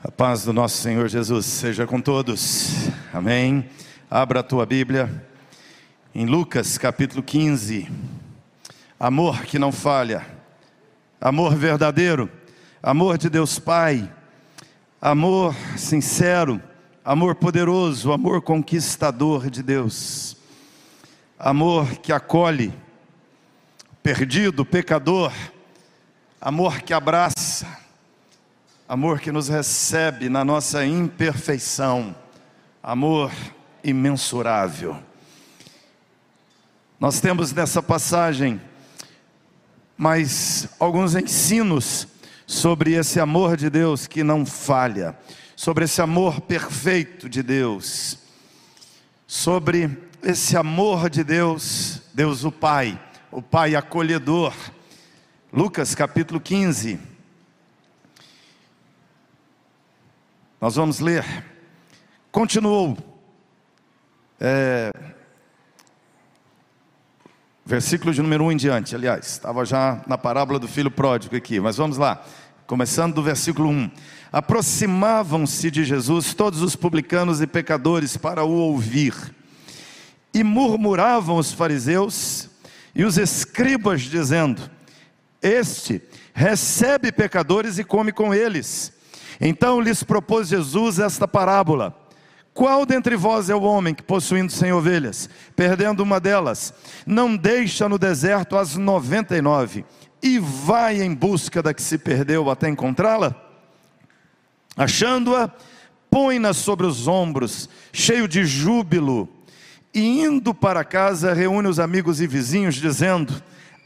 A paz do nosso Senhor Jesus seja com todos. Amém. Abra a tua Bíblia em Lucas capítulo 15. Amor que não falha, amor verdadeiro, amor de Deus Pai, amor sincero, amor poderoso, amor conquistador de Deus, amor que acolhe, perdido, pecador, amor que abraça amor que nos recebe na nossa imperfeição, amor imensurável. Nós temos nessa passagem mais alguns ensinos sobre esse amor de Deus que não falha, sobre esse amor perfeito de Deus, sobre esse amor de Deus, Deus o Pai, o Pai acolhedor. Lucas capítulo 15 Nós vamos ler. Continuou. É, versículo de número 1 em diante, aliás, estava já na parábola do filho pródigo aqui, mas vamos lá, começando do versículo 1. Aproximavam-se de Jesus todos os publicanos e pecadores para o ouvir, e murmuravam os fariseus e os escribas, dizendo: Este recebe pecadores e come com eles. Então lhes propôs Jesus esta parábola: Qual dentre vós é o homem que, possuindo cem ovelhas, perdendo uma delas, não deixa no deserto as noventa e nove e vai em busca da que se perdeu até encontrá-la? Achando-a, põe-na sobre os ombros, cheio de júbilo, e indo para casa, reúne os amigos e vizinhos, dizendo: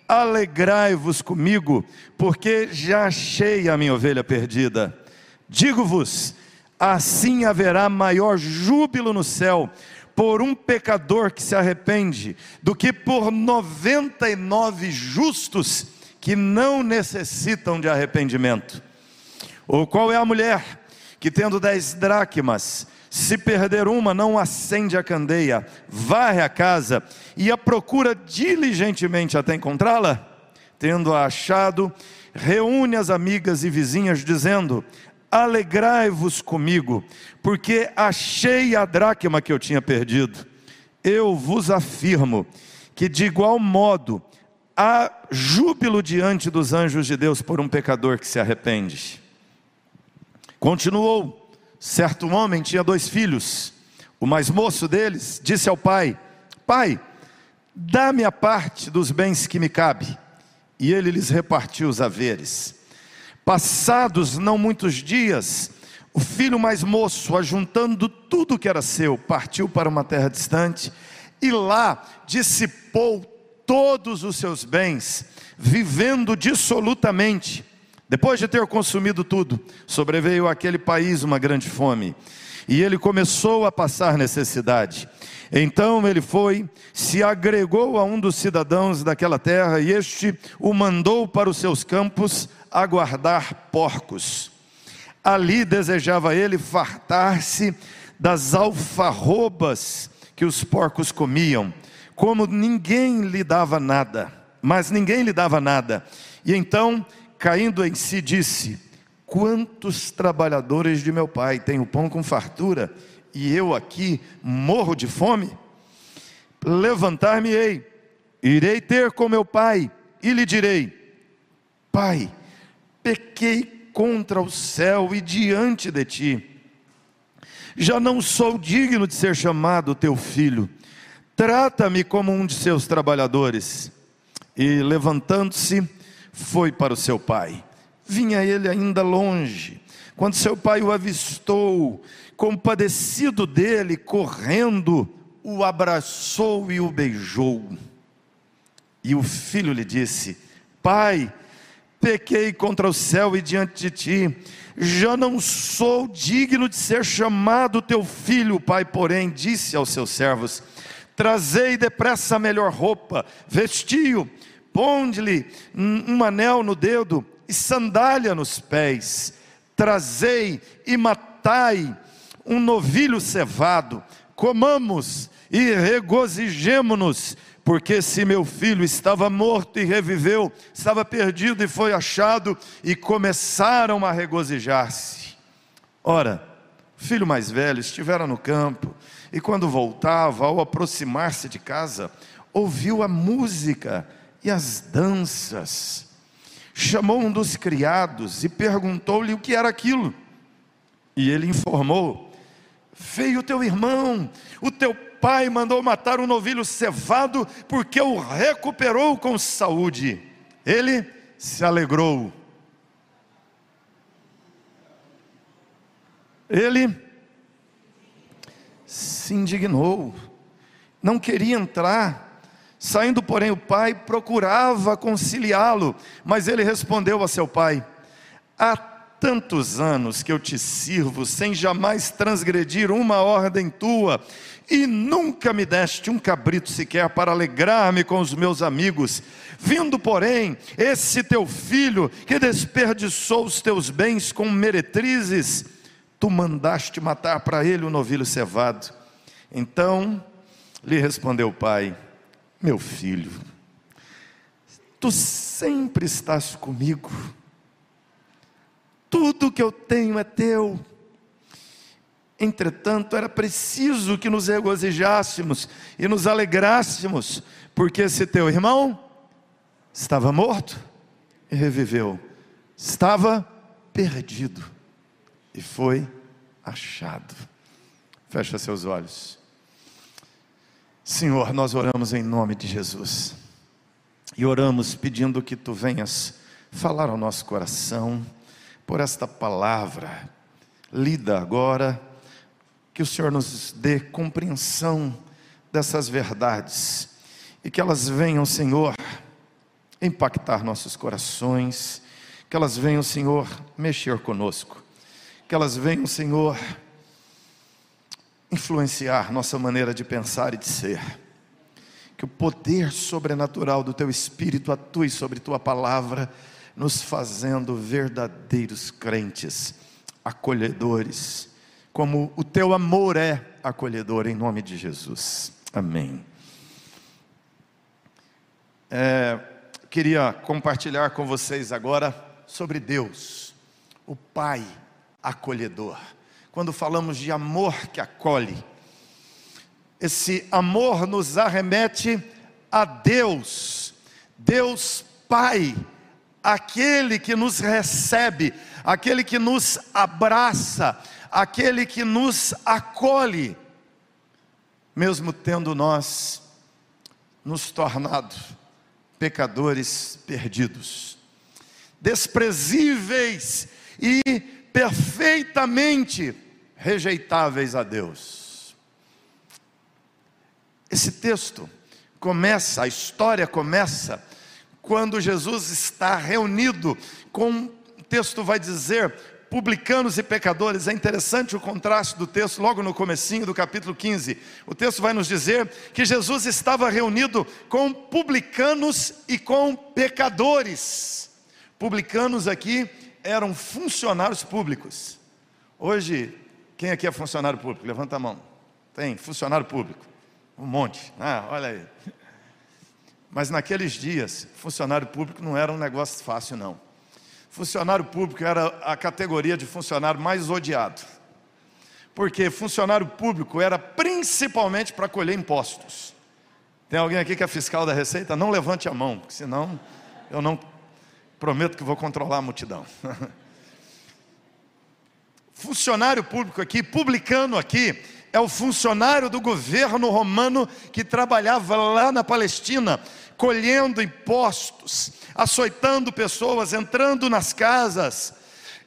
Alegrai-vos comigo, porque já achei a minha ovelha perdida. Digo-vos, assim haverá maior júbilo no céu por um pecador que se arrepende, do que por 99 justos que não necessitam de arrependimento. Ou qual é a mulher que, tendo dez dracmas, se perder uma, não acende a candeia, varre a casa e a procura diligentemente até encontrá-la? Tendo-a achado, reúne as amigas e vizinhas, dizendo: Alegrai-vos comigo, porque achei a dracma que eu tinha perdido. Eu vos afirmo que de igual modo há júbilo diante dos anjos de Deus por um pecador que se arrepende. Continuou: certo homem tinha dois filhos. O mais moço deles disse ao pai: Pai, dá-me a parte dos bens que me cabe. E ele lhes repartiu os haveres. Passados não muitos dias, o filho mais moço, ajuntando tudo que era seu, partiu para uma terra distante e lá dissipou todos os seus bens, vivendo dissolutamente. Depois de ter consumido tudo, sobreveio àquele país uma grande fome, e ele começou a passar necessidade. Então ele foi, se agregou a um dos cidadãos daquela terra, e este o mandou para os seus campos a guardar porcos. Ali desejava ele fartar-se das alfarrobas que os porcos comiam, como ninguém lhe dava nada, mas ninguém lhe dava nada. E então, caindo em si, disse: Quantos trabalhadores de meu pai têm o pão com fartura, e eu aqui morro de fome? Levantar-me-ei, irei ter com meu pai, e lhe direi: Pai, pequei contra o céu e diante de ti. Já não sou digno de ser chamado teu filho. Trata-me como um de seus trabalhadores. E levantando-se, foi para o seu pai. Vinha ele ainda longe. Quando seu pai o avistou, compadecido dele, correndo, o abraçou e o beijou. E o filho lhe disse: Pai, pequei contra o céu e diante de ti, já não sou digno de ser chamado teu filho. O pai, porém, disse aos seus servos: Trazei depressa a melhor roupa, vestiu, ponde-lhe um anel no dedo e sandália nos pés. Trazei e matai um novilho cevado, comamos e regozijemo-nos porque se meu filho estava morto e reviveu, estava perdido e foi achado, e começaram a regozijar-se. Ora, o filho mais velho estivera no campo, e quando voltava, ao aproximar-se de casa, ouviu a música e as danças. Chamou um dos criados e perguntou-lhe o que era aquilo. E ele informou: Veio o teu irmão, o teu pai mandou matar um novilho cevado, porque o recuperou com saúde. Ele se alegrou. Ele se indignou, não queria entrar. Saindo, porém, o pai procurava conciliá-lo, mas ele respondeu a seu pai: Há tantos anos que eu te sirvo, sem jamais transgredir uma ordem tua, e nunca me deste um cabrito sequer para alegrar-me com os meus amigos. Vindo, porém, esse teu filho, que desperdiçou os teus bens com meretrizes, tu mandaste matar para ele o um novilho cevado. Então lhe respondeu o pai: Meu filho, tu sempre estás comigo, tudo que eu tenho é teu. Entretanto, era preciso que nos regozijássemos e nos alegrássemos, porque esse teu irmão estava morto e reviveu, estava perdido e foi achado. Fecha seus olhos. Senhor, nós oramos em nome de Jesus. E oramos pedindo que tu venhas falar ao nosso coração por esta palavra lida agora, que o Senhor nos dê compreensão dessas verdades e que elas venham, Senhor, impactar nossos corações, que elas venham, Senhor, mexer conosco que elas venham, Senhor, influenciar nossa maneira de pensar e de ser. Que o poder sobrenatural do Teu Espírito atue sobre Tua palavra, nos fazendo verdadeiros crentes, acolhedores, como o Teu amor é acolhedor, em nome de Jesus. Amém. É, queria compartilhar com vocês agora sobre Deus, o Pai acolhedor. Quando falamos de amor que acolhe, esse amor nos arremete a Deus, Deus Pai, aquele que nos recebe, aquele que nos abraça, aquele que nos acolhe, mesmo tendo nós nos tornado pecadores perdidos, desprezíveis e perfeitamente rejeitáveis a Deus. Esse texto começa, a história começa, quando Jesus está reunido com, o texto vai dizer, publicanos e pecadores. É interessante o contraste do texto, logo no comecinho do capítulo 15. O texto vai nos dizer que Jesus estava reunido com publicanos e com pecadores. Publicanos aqui eram funcionários públicos. Hoje, quem aqui é funcionário público? Levanta a mão. Tem funcionário público. Um monte. Ah, olha aí. Mas naqueles dias, funcionário público não era um negócio fácil, não. Funcionário público era a categoria de funcionário mais odiado. Porque funcionário público era principalmente para colher impostos. Tem alguém aqui que é fiscal da Receita? Não levante a mão, porque senão eu não Prometo que vou controlar a multidão. funcionário público aqui, publicano aqui, é o funcionário do governo romano que trabalhava lá na Palestina, colhendo impostos, açoitando pessoas, entrando nas casas,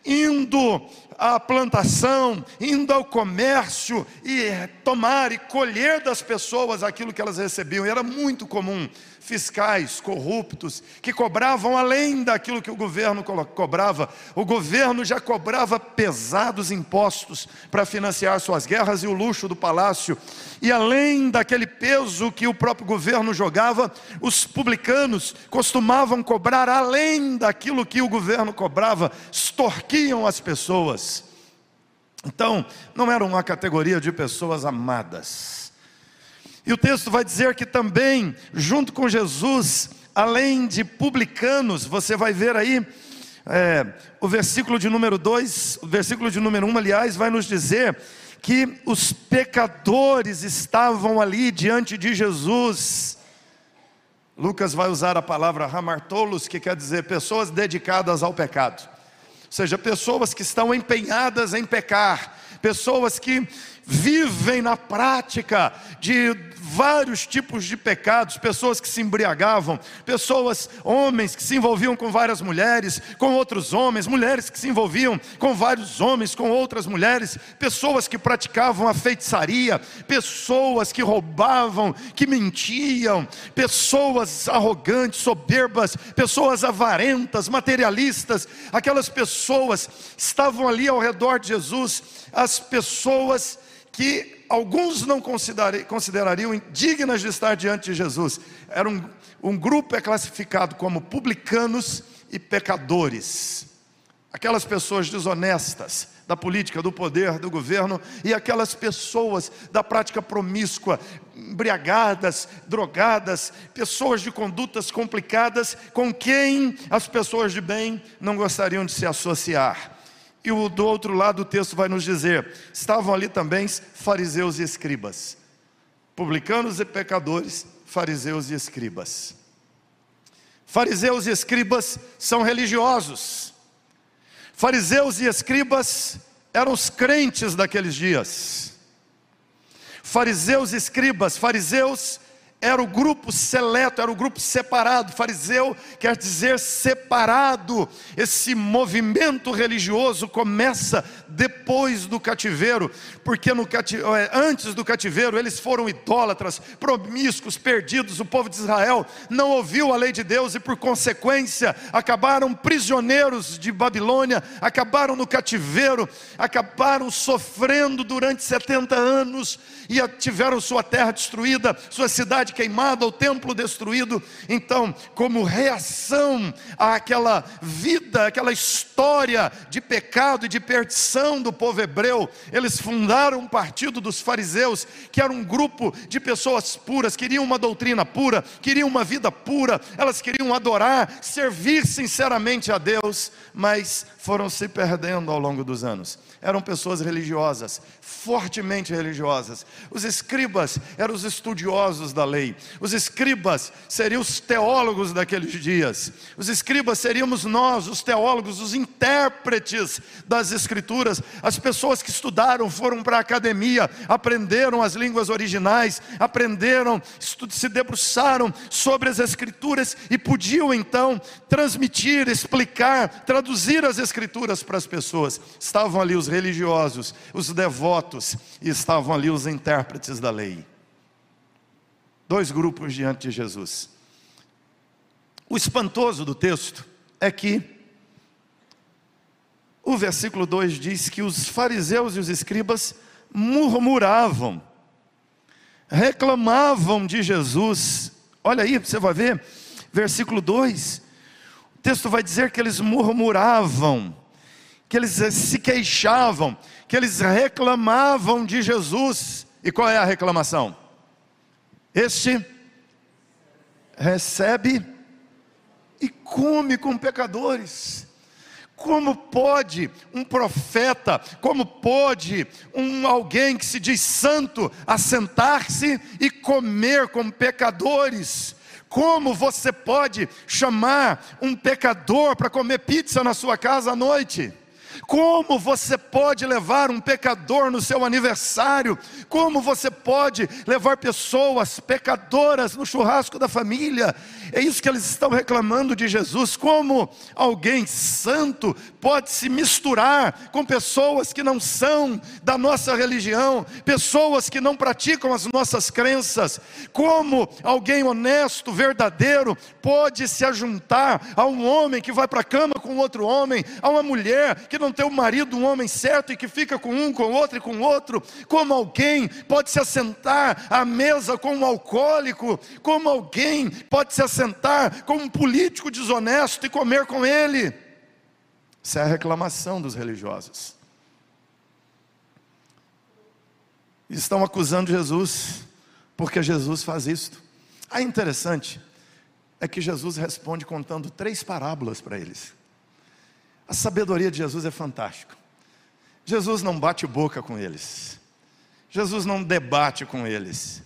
indo à plantação, indo ao comércio e tomar e colher das pessoas aquilo que elas recebiam. Era muito comum fiscais corruptos que cobravam além daquilo que o governo cobrava. O governo já cobrava pesados impostos para financiar suas guerras e o luxo do palácio. E além daquele peso que o próprio governo jogava, os publicanos costumavam cobrar além daquilo que o governo cobrava, extorquiam as pessoas. Então, não era uma categoria de pessoas amadas e o texto vai dizer que também, junto com Jesus, além de publicanos, você vai ver aí É, o versículo de número 2, o versículo de número 1, um, aliás, vai nos dizer que os pecadores estavam ali diante de Jesus. Lucas vai usar a palavra hamartolos, que quer dizer pessoas dedicadas ao pecado. Ou seja, pessoas que estão empenhadas em pecar, pessoas que vivem na prática de vários tipos de pecados, pessoas que se embriagavam, pessoas, homens que se envolviam com várias mulheres, com outros homens, mulheres que se envolviam com vários homens, com outras mulheres, pessoas que praticavam a feitiçaria, pessoas que roubavam, que mentiam, pessoas arrogantes, soberbas, pessoas avarentas, materialistas, aquelas pessoas estavam ali ao redor de Jesus, as pessoas que alguns não considerariam dignas de estar diante de Jesus. Era um, um grupo é classificado como publicanos e pecadores. Aquelas pessoas desonestas da política, do poder, do governo, e aquelas pessoas da prática promíscua, embriagadas, drogadas, pessoas de condutas complicadas, com quem as pessoas de bem não gostariam de se associar. E o, do outro lado o texto vai nos dizer: estavam ali também fariseus e escribas, publicanos e pecadores, fariseus e escribas. Fariseus e escribas são religiosos. Fariseus e escribas eram os crentes daqueles dias. Fariseus e escribas, fariseus era o grupo seleto, era o grupo separado. Fariseu quer dizer separado. Esse movimento religioso começa depois do cativeiro, porque é, antes do cativeiro eles foram idólatras, promíscuos, perdidos. O povo de Israel não ouviu a lei de Deus e, por consequência, acabaram prisioneiros de Babilônia, acabaram no cativeiro, acabaram sofrendo durante 70 anos e tiveram sua terra destruída, sua cidade queimada, o templo destruído. Então, como reação àquela vida, aquela história de pecado e de perdição do povo hebreu, eles fundaram um partido dos fariseus, que era um grupo de pessoas puras, queriam uma doutrina pura, queriam uma vida pura, elas queriam adorar, servir sinceramente a Deus, mas foram se perdendo ao longo dos anos. Eram pessoas religiosas, fortemente religiosas. Os escribas eram os estudiosos da lei. Os escribas seriam os teólogos daqueles dias. Os escribas seríamos nós, os teólogos, os intérpretes das escrituras. As pessoas que estudaram, foram para a academia, aprenderam as línguas originais, aprenderam, se debruçaram sobre as escrituras e podiam então transmitir, explicar, traduzir as escrituras para as pessoas. Estavam ali os religiosos, os devotos e estavam ali os intérpretes da lei. Dois grupos diante de Jesus. O espantoso do texto é que o versículo 2 diz que os fariseus e os escribas murmuravam, reclamavam de Jesus. Olha aí, você vai ver, versículo 2. O texto vai dizer que eles murmuravam, que eles se queixavam, que eles reclamavam de Jesus. E qual é a reclamação? Este recebe e come com pecadores. Como pode um profeta, como pode um alguém que se diz santo assentar-se e comer com pecadores? Como você pode chamar um pecador para comer pizza na sua casa à noite? Como você pode levar um pecador no seu aniversário? Como você pode levar pessoas pecadoras no churrasco da família? É isso que eles estão reclamando de Jesus. Como alguém santo pode se misturar com pessoas que não são da nossa religião, pessoas que não praticam as nossas crenças? Como alguém honesto, verdadeiro, pode se ajuntar a um homem que vai para a cama com outro homem, a uma mulher que não tem um marido, um homem certo e que fica com um, com outro e com outro? Como alguém pode se assentar à mesa com um alcoólico? Como alguém pode se assentar sentar com um político desonesto e comer com ele. Isso é a reclamação dos religiosos. Estão acusando Jesus, porque Jesus faz isto. Ah, interessante é que Jesus responde contando três parábolas para eles. A sabedoria de Jesus é fantástica. Jesus não bate boca com eles. Jesus não debate com eles.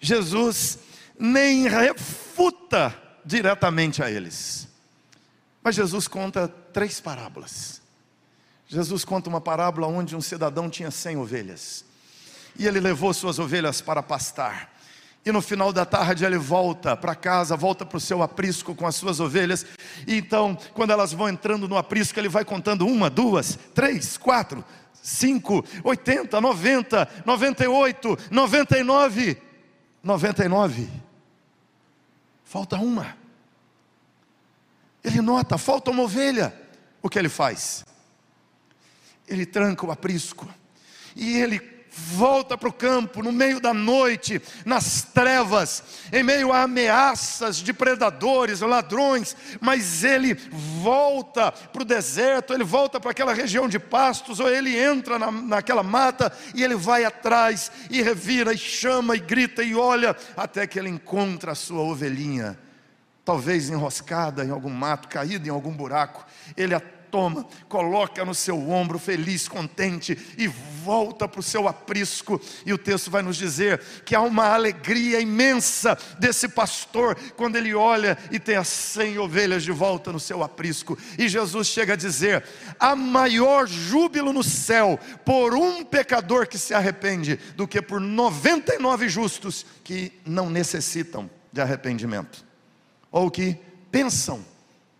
Jesus nem refuta diretamente a eles. Mas Jesus conta três parábolas. Jesus conta uma parábola onde um cidadão tinha cem ovelhas. E ele levou suas ovelhas para pastar. E no final da tarde ele volta para casa, volta para o seu aprisco com as suas ovelhas. E então, quando elas vão entrando no aprisco, ele vai contando uma, duas, três, quatro, cinco, oitenta, noventa, noventa e oito, noventa e nove, noventa e nove. Falta uma. Ele nota, falta uma ovelha. O que ele faz? Ele tranca o aprisco e ele volta para o campo no meio da noite, nas trevas, em meio a ameaças de predadores, ladrões, mas ele volta para o deserto, ele volta para aquela região de pastos, ou ele entra na, naquela mata e ele vai atrás e revira e chama e grita e olha até que ele encontra a sua ovelhinha. Talvez enroscada em algum mato, caída em algum buraco, ele toma, coloca no seu ombro, feliz, contente, e volta para o seu aprisco. E o texto vai nos dizer que há uma alegria imensa desse pastor quando ele olha e tem as cem ovelhas de volta no seu aprisco. E Jesus chega a dizer: há maior júbilo no céu por um pecador que se arrepende do que por 99 justos que não necessitam de arrependimento, ou que pensam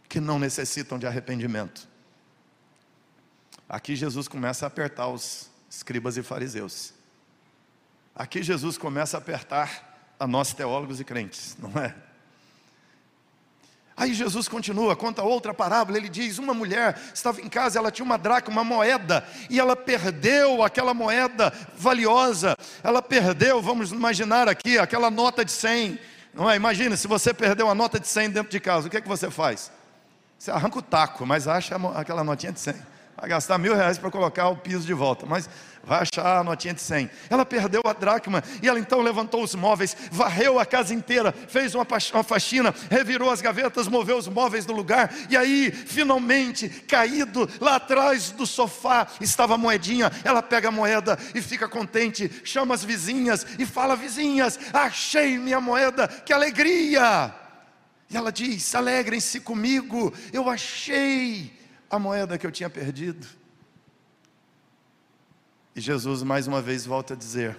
que não necessitam de arrependimento. Aqui Jesus começa a apertar os escribas e fariseus. Aqui Jesus começa a apertar a nós teólogos e crentes, não é? Aí Jesus continua, conta outra parábola. Ele diz: Uma mulher estava em casa, ela tinha uma dracma, uma moeda, e ela perdeu aquela moeda valiosa. Ela perdeu, vamos imaginar aqui, aquela nota de 100. Não é? Imagina, se você perdeu uma nota de 100 dentro de casa, o que é que você faz? Você arranca o taco, mas acha aquela notinha de 100 vai gastar mil reais para colocar o piso de volta, mas vai achar a notinha de 100. Ela perdeu a dracma e ela então levantou os móveis, varreu a casa inteira, fez uma, uma faxina, revirou as gavetas, moveu os móveis do lugar e aí, finalmente, caído lá atrás do sofá, estava a moedinha. Ela pega a moeda e fica contente, chama as vizinhas e fala: Vizinhas, achei minha moeda, que alegria! E ela diz: Alegrem-se comigo, eu achei a moeda que eu tinha perdido. E Jesus mais uma vez volta a dizer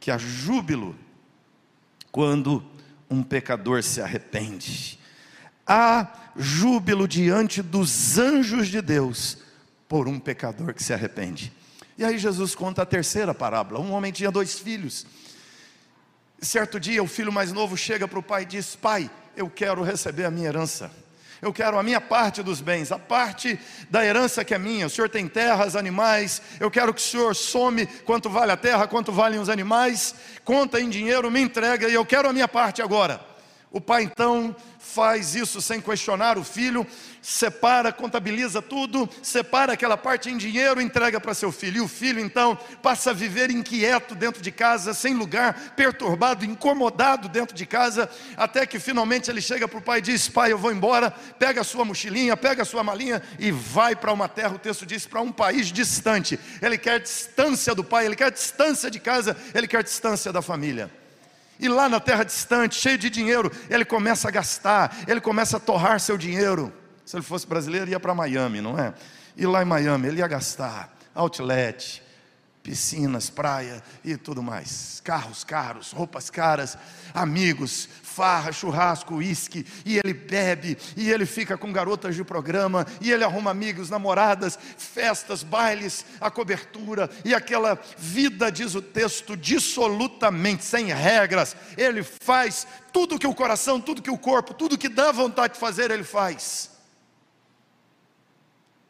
que há júbilo quando um pecador se arrepende. Há júbilo diante dos anjos de Deus por um pecador que se arrepende. E aí Jesus conta a terceira parábola. Um homem tinha dois filhos. Certo dia, o filho mais novo chega para o pai e diz: Pai, eu quero receber a minha herança. Eu quero a minha parte dos bens, a parte da herança que é minha. O Senhor tem terras, animais. Eu quero que o Senhor some quanto vale a terra, quanto valem os animais. Conta em dinheiro, me entrega e eu quero a minha parte agora. O pai então faz isso sem questionar o filho, separa, contabiliza tudo, separa aquela parte em dinheiro, entrega para seu filho. E o filho então passa a viver inquieto dentro de casa, sem lugar, perturbado, incomodado dentro de casa, até que finalmente ele chega para o pai e diz: Pai, eu vou embora, pega a sua mochilinha, pega a sua malinha e vai para uma terra. O texto diz: para um país distante. Ele quer distância do pai, ele quer distância de casa, ele quer distância da família. E lá na terra distante, cheio de dinheiro, ele começa a gastar, ele começa a torrar seu dinheiro. Se ele fosse brasileiro, ia para Miami, não é? E lá em Miami, ele ia gastar outlet, piscinas, praia e tudo mais. Carros caros, roupas caras, amigos, farra, churrasco, uísque, e ele bebe, e ele fica com garotas de programa, e ele arruma amigos, namoradas, festas, bailes, a cobertura, e aquela vida, diz o texto, dissolutamente, sem regras. Ele faz tudo que o coração, tudo que o corpo, tudo que dá vontade de fazer, ele faz.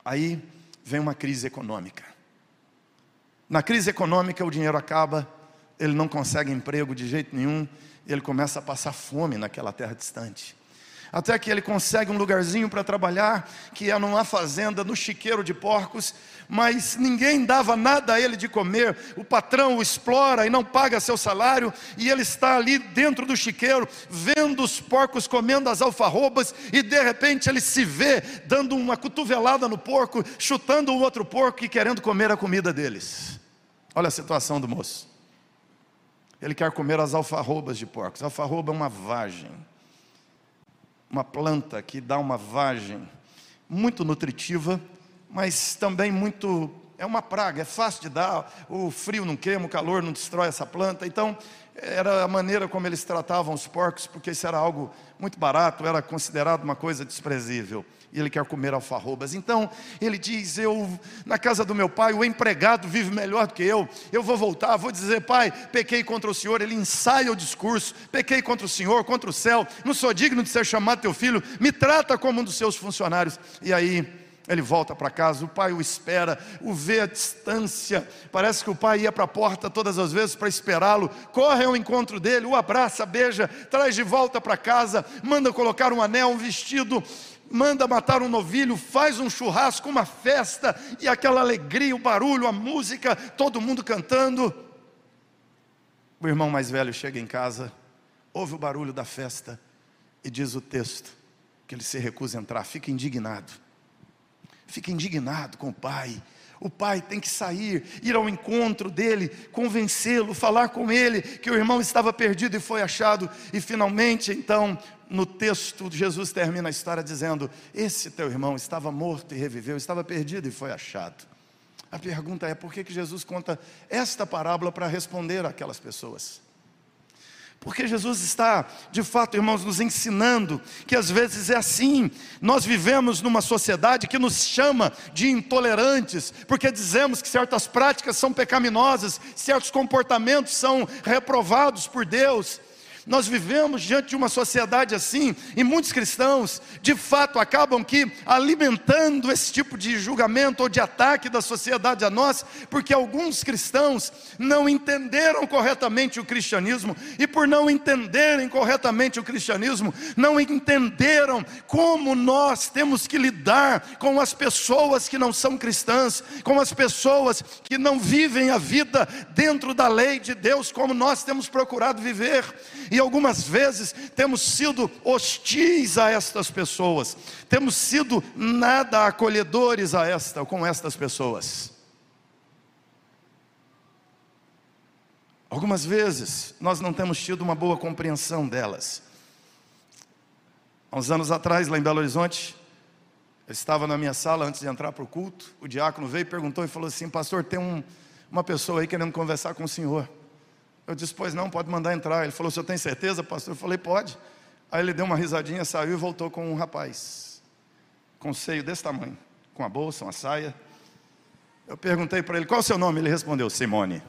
Aí vem uma crise econômica. Na crise econômica, o dinheiro acaba, ele não consegue emprego de jeito nenhum, ele começa a passar fome naquela terra distante. até que ele consegue um lugarzinho para trabalhar, que é numa fazenda, no chiqueiro de porcos, mas ninguém dava nada a ele de comer, o patrão o explora e não paga seu salário, e ele está ali dentro do chiqueiro, vendo os porcos comendo as alfarrobas, e de repente ele se vê dando uma cotovelada no porco, chutando o outro porco e querendo comer a comida deles. Olha a situação do moço. Ele quer comer as alfarrobas de porcos. Alfarroba é uma vagem uma planta que dá uma vagem muito nutritiva, mas também muito é uma praga, é fácil de dar, o frio não queima, o calor não destrói essa planta. Então, era a maneira como eles tratavam os porcos, porque isso era algo muito barato, era considerado uma coisa desprezível. E ele quer comer alfarrobas. Então, ele diz: Eu, na casa do meu pai, o empregado vive melhor do que eu. Eu vou voltar, vou dizer, pai, pequei contra o Senhor. Ele ensaia o discurso: pequei contra o Senhor, contra o céu. Não sou digno de ser chamado teu filho. Me trata como um dos seus funcionários. E aí, ele volta para casa, o pai o espera, o vê à distância. Parece que o pai ia para a porta todas as vezes para esperá-lo. Corre ao encontro dele, o abraça, beija, traz de volta para casa, manda colocar um anel, um vestido, manda matar um novilho, faz um churrasco, uma festa, e aquela alegria, o barulho, a música, todo mundo cantando. O irmão mais velho chega em casa, ouve o barulho da festa e diz o texto que ele se recusa a entrar, fica indignado fica indignado com o pai. O pai tem que sair, ir ao encontro dele, convencê-lo, falar com ele que o irmão estava perdido e foi achado. E finalmente, então, no texto, Jesus termina a história dizendo: Esse teu irmão estava morto e reviveu, estava perdido e foi achado. A pergunta é: por que, que Jesus conta esta parábola para responder aquelas pessoas? Porque Jesus está, de fato, irmãos, nos ensinando que às vezes é assim. Nós vivemos numa sociedade que nos chama de intolerantes, porque dizemos que certas práticas são pecaminosas, certos comportamentos são reprovados por Deus. Nós vivemos diante de uma sociedade assim, e muitos cristãos, de fato, acabam que alimentando esse tipo de julgamento ou de ataque da sociedade a nós, porque alguns cristãos não entenderam corretamente o cristianismo, e por não entenderem corretamente o cristianismo, não entenderam como nós temos que lidar com as pessoas que não são cristãs, com as pessoas que não vivem a vida dentro da lei de Deus, como nós temos procurado viver. E e algumas vezes temos sido hostis a estas pessoas, temos sido nada acolhedores a esta, com estas pessoas. Algumas vezes nós não temos tido uma boa compreensão delas. Há uns anos atrás, lá em Belo Horizonte, eu estava na minha sala antes de entrar para o culto. O diácono veio perguntou e falou assim: Pastor, tem um, uma pessoa aí querendo conversar com o senhor. Eu disse, pois não, pode mandar entrar. Ele falou, o senhor tem certeza, pastor? Eu falei, pode. Aí ele deu uma risadinha, saiu e voltou com um rapaz, com um seio desse tamanho, com a bolsa, uma saia. Eu perguntei para ele, qual é o seu nome? Ele respondeu, Simone.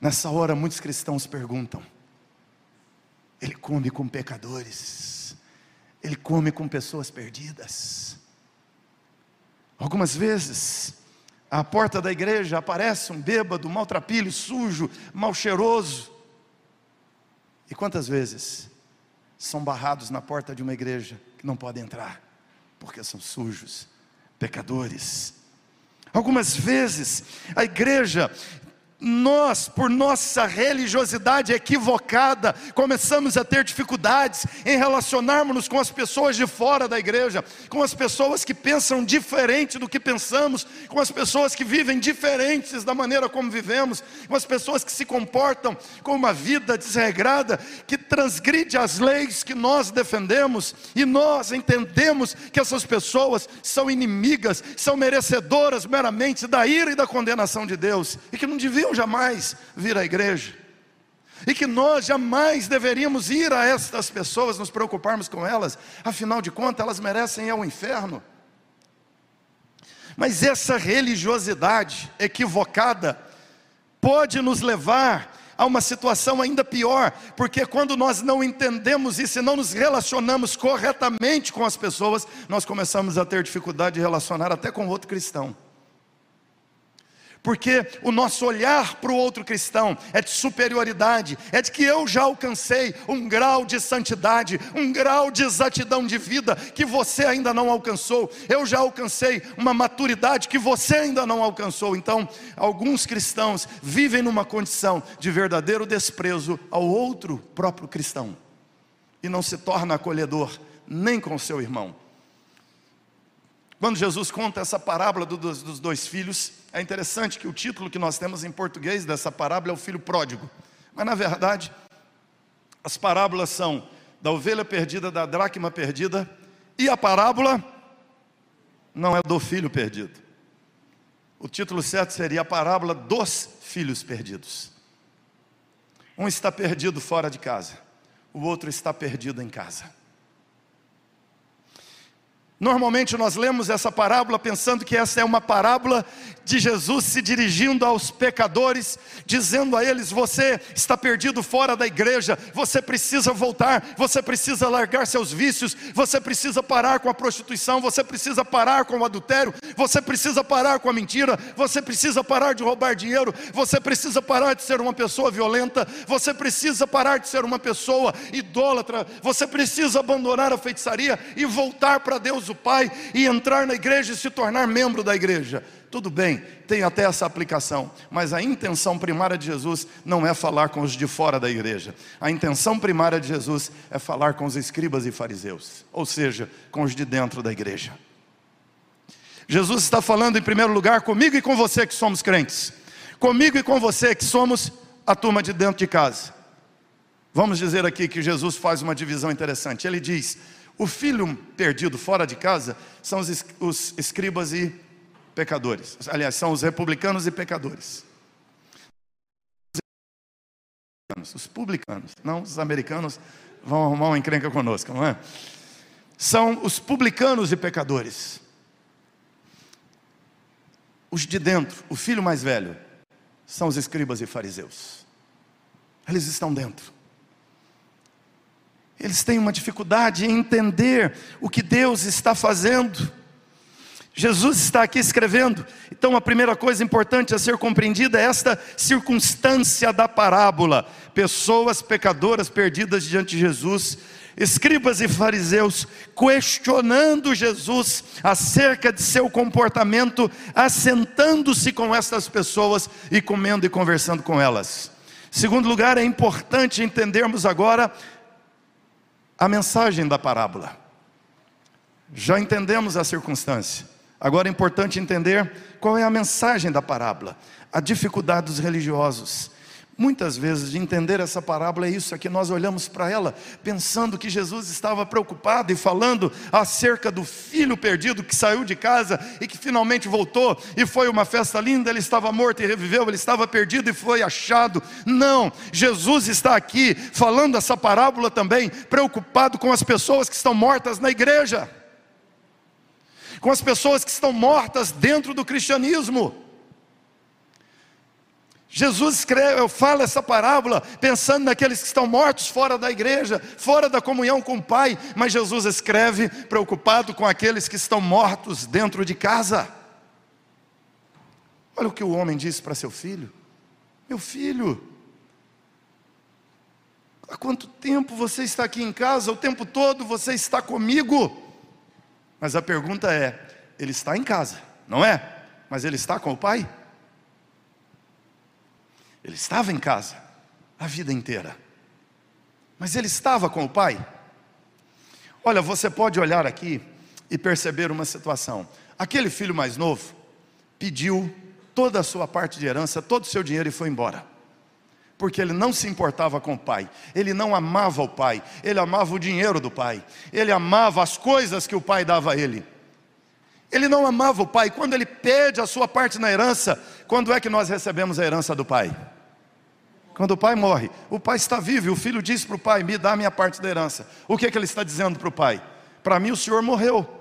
Nessa hora, muitos cristãos perguntam: ele come com pecadores, ele come com pessoas perdidas. Algumas vezes, à porta da igreja aparece um bêbado, maltrapilho, sujo, mal cheiroso. E quantas vezes são barrados na porta de uma igreja que não podem entrar, porque são sujos, pecadores. Algumas vezes a igreja nós, por nossa religiosidade equivocada, começamos a ter dificuldades em relacionarmos-nos com as pessoas de fora da igreja, com as pessoas que pensam diferente do que pensamos, com as pessoas que vivem diferentes da maneira como vivemos, com as pessoas que se comportam com uma vida desregrada, que transgride as leis que nós defendemos, e nós entendemos que essas pessoas são inimigas, são merecedoras meramente da ira e da condenação de Deus, e que não deviam deveriam jamais vir à igreja, e que nós jamais deveríamos ir a estas pessoas, nos preocuparmos com elas, afinal de contas, elas merecem ir ao inferno. Mas essa religiosidade equivocada pode nos levar a uma situação ainda pior, porque quando nós não entendemos isso e não nos relacionamos corretamente com as pessoas, nós começamos a ter dificuldade de relacionar até com outro cristão. Porque o nosso olhar para o outro cristão é de superioridade, é de que eu já alcancei um grau de santidade, um grau de exatidão de vida que você ainda não alcançou. Eu já alcancei uma maturidade que você ainda não alcançou. Então, alguns cristãos vivem numa condição de verdadeiro desprezo ao outro próprio cristão e não se torna acolhedor nem com seu irmão. Quando Jesus conta essa parábola dos dois filhos, é interessante que o título que nós temos em português dessa parábola é o filho pródigo. Mas na verdade, as parábolas são da ovelha perdida, da dracma perdida, e a parábola não é do filho perdido. O título certo seria a parábola dos filhos perdidos. Um está perdido fora de casa, o outro está perdido em casa. Normalmente nós lemos essa parábola pensando que essa é uma parábola de Jesus se dirigindo aos pecadores, dizendo a eles: Você está perdido fora da igreja, você precisa voltar, você precisa largar seus vícios, você precisa parar com a prostituição, você precisa parar com o adultério, você precisa parar com a mentira, você precisa parar de roubar dinheiro, você precisa parar de ser uma pessoa violenta, você precisa parar de ser uma pessoa idólatra, você precisa abandonar a feitiçaria e voltar para Deus o Pai e entrar na igreja e se tornar membro da igreja. Tudo bem, tem até essa aplicação, mas a intenção primária de Jesus não é falar com os de fora da igreja. A intenção primária de Jesus é falar com os escribas e fariseus, ou seja, com os de dentro da igreja. Jesus está falando em primeiro lugar comigo e com você que somos crentes, comigo e com você que somos a turma de dentro de casa. Vamos dizer aqui que Jesus faz uma divisão interessante. Ele diz: o filho perdido fora de casa são os, escribas e pecadores. Aliás, são os republicanos e pecadores. Os publicanos, não os americanos vão arrumar uma encrenca conosco, não é? São os publicanos e pecadores. Os de dentro, o filho mais velho, são os escribas e fariseus. Eles estão dentro. Eles têm uma dificuldade em entender o que Deus está fazendo. Jesus está aqui escrevendo, então a primeira coisa importante a ser compreendida é esta circunstância da parábola: pessoas pecadoras perdidas diante de Jesus, escribas e fariseus questionando Jesus acerca de seu comportamento, assentando-se com estas pessoas e comendo e conversando com elas. Segundo lugar, é importante entendermos agora a mensagem da parábola. Já entendemos a circunstância. Agora é importante entender qual é a mensagem da parábola, a dificuldade dos religiosos. Muitas vezes, de entender essa parábola, é isso, é que nós olhamos para ela pensando que Jesus estava preocupado e falando acerca do filho perdido que saiu de casa e que finalmente voltou e foi uma festa linda. Ele estava morto e reviveu, ele estava perdido e foi achado. Não, Jesus está aqui falando essa parábola também, preocupado com as pessoas que estão mortas na igreja, com as pessoas que estão mortas dentro do cristianismo. Jesus escreve, fala essa parábola pensando naqueles que estão mortos fora da igreja, fora da comunhão com o Pai, mas Jesus escreve preocupado com aqueles que estão mortos dentro de casa. Olha o que o homem disse para seu filho: Meu filho, há quanto tempo você está aqui em casa? O tempo todo você está comigo. Mas a pergunta é: ele está em casa, não é? Mas ele está com o Pai? Ele estava em casa a vida inteira. Mas ele estava com o pai? Olha, você pode olhar aqui e perceber uma situação. Aquele filho mais novo pediu toda a sua parte de herança, todo o seu dinheiro e foi embora. Porque ele não se importava com o pai, ele não amava o pai, ele amava o dinheiro do pai, ele amava as coisas que o pai dava a ele. Ele não amava o pai. Quando ele pede a sua parte na herança, quando é que nós recebemos a herança do pai? Quando o pai morre, o pai está vivo e o filho diz para o pai: Me dá a minha parte da herança. O que, é que ele está dizendo para o pai? Para mim, o senhor morreu.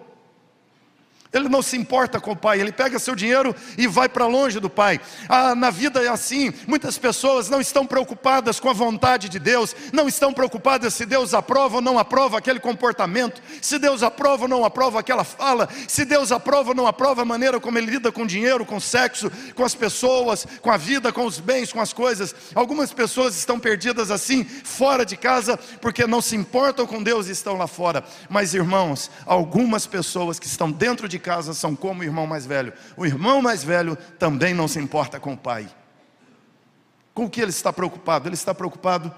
Ele não se importa com o pai, ele pega seu dinheiro e vai para longe do pai. Ah, na vida é assim, muitas pessoas não estão preocupadas com a vontade de Deus, não estão preocupadas se Deus aprova ou não aprova aquele comportamento, se Deus aprova ou não aprova aquela fala, se Deus aprova ou não aprova a maneira como ele lida com dinheiro, com sexo, com as pessoas, com a vida, com os bens, com as coisas. Algumas pessoas estão perdidas assim, fora de casa, porque não se importam com Deus e estão lá fora. Mas irmãos, algumas pessoas que estão dentro de casa são como o irmão mais velho. O irmão mais velho também não se importa com o pai. Com o que ele está preocupado? Ele está preocupado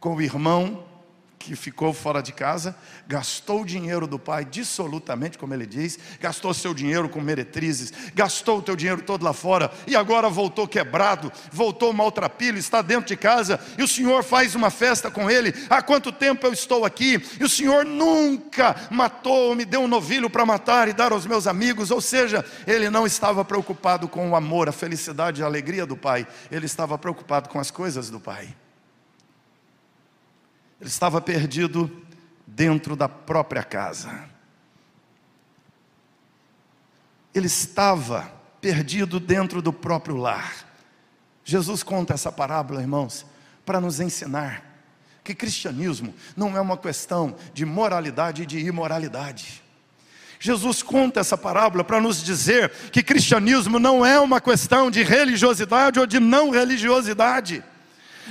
com o irmão que ficou fora de casa, gastou o dinheiro do pai dissolutamente, como ele diz, gastou seu dinheiro com meretrizes, gastou o teu dinheiro todo lá fora e agora voltou quebrado, voltou maltrapilho, está dentro de casa e o Senhor faz uma festa com ele. Há quanto tempo eu estou aqui e o Senhor nunca matou, me deu um novilho para matar e dar aos meus amigos, ou seja, ele não estava preocupado com o amor, a felicidade a alegria do pai, ele estava preocupado com as coisas do pai. Ele estava perdido dentro da própria casa. Ele estava perdido dentro do próprio lar. Jesus conta essa parábola, irmãos, para nos ensinar que cristianismo não é uma questão de moralidade e de imoralidade. Jesus conta essa parábola para nos dizer que cristianismo não é uma questão de religiosidade ou de não religiosidade.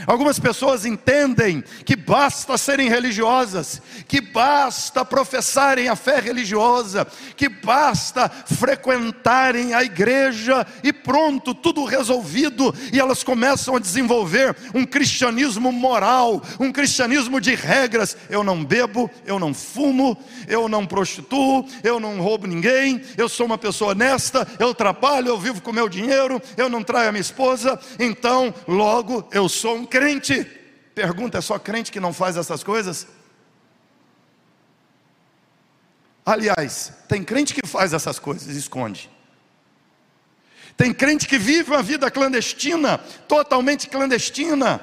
Algumas pessoas entendem que basta serem religiosas, que basta professarem a fé religiosa, que basta frequentarem a igreja e pronto, tudo resolvido, e elas começam a desenvolver um cristianismo moral, um cristianismo de regras. Eu não bebo, eu não fumo, eu não prostituo, eu não roubo ninguém, eu sou uma pessoa honesta, eu trabalho, eu vivo com meu dinheiro, eu não traio a minha esposa, então logo eu sou um um crente. Pergunta: é só crente que não faz essas coisas? Aliás, tem crente que faz essas coisas esconde. Tem crente que vive uma vida clandestina, totalmente clandestina.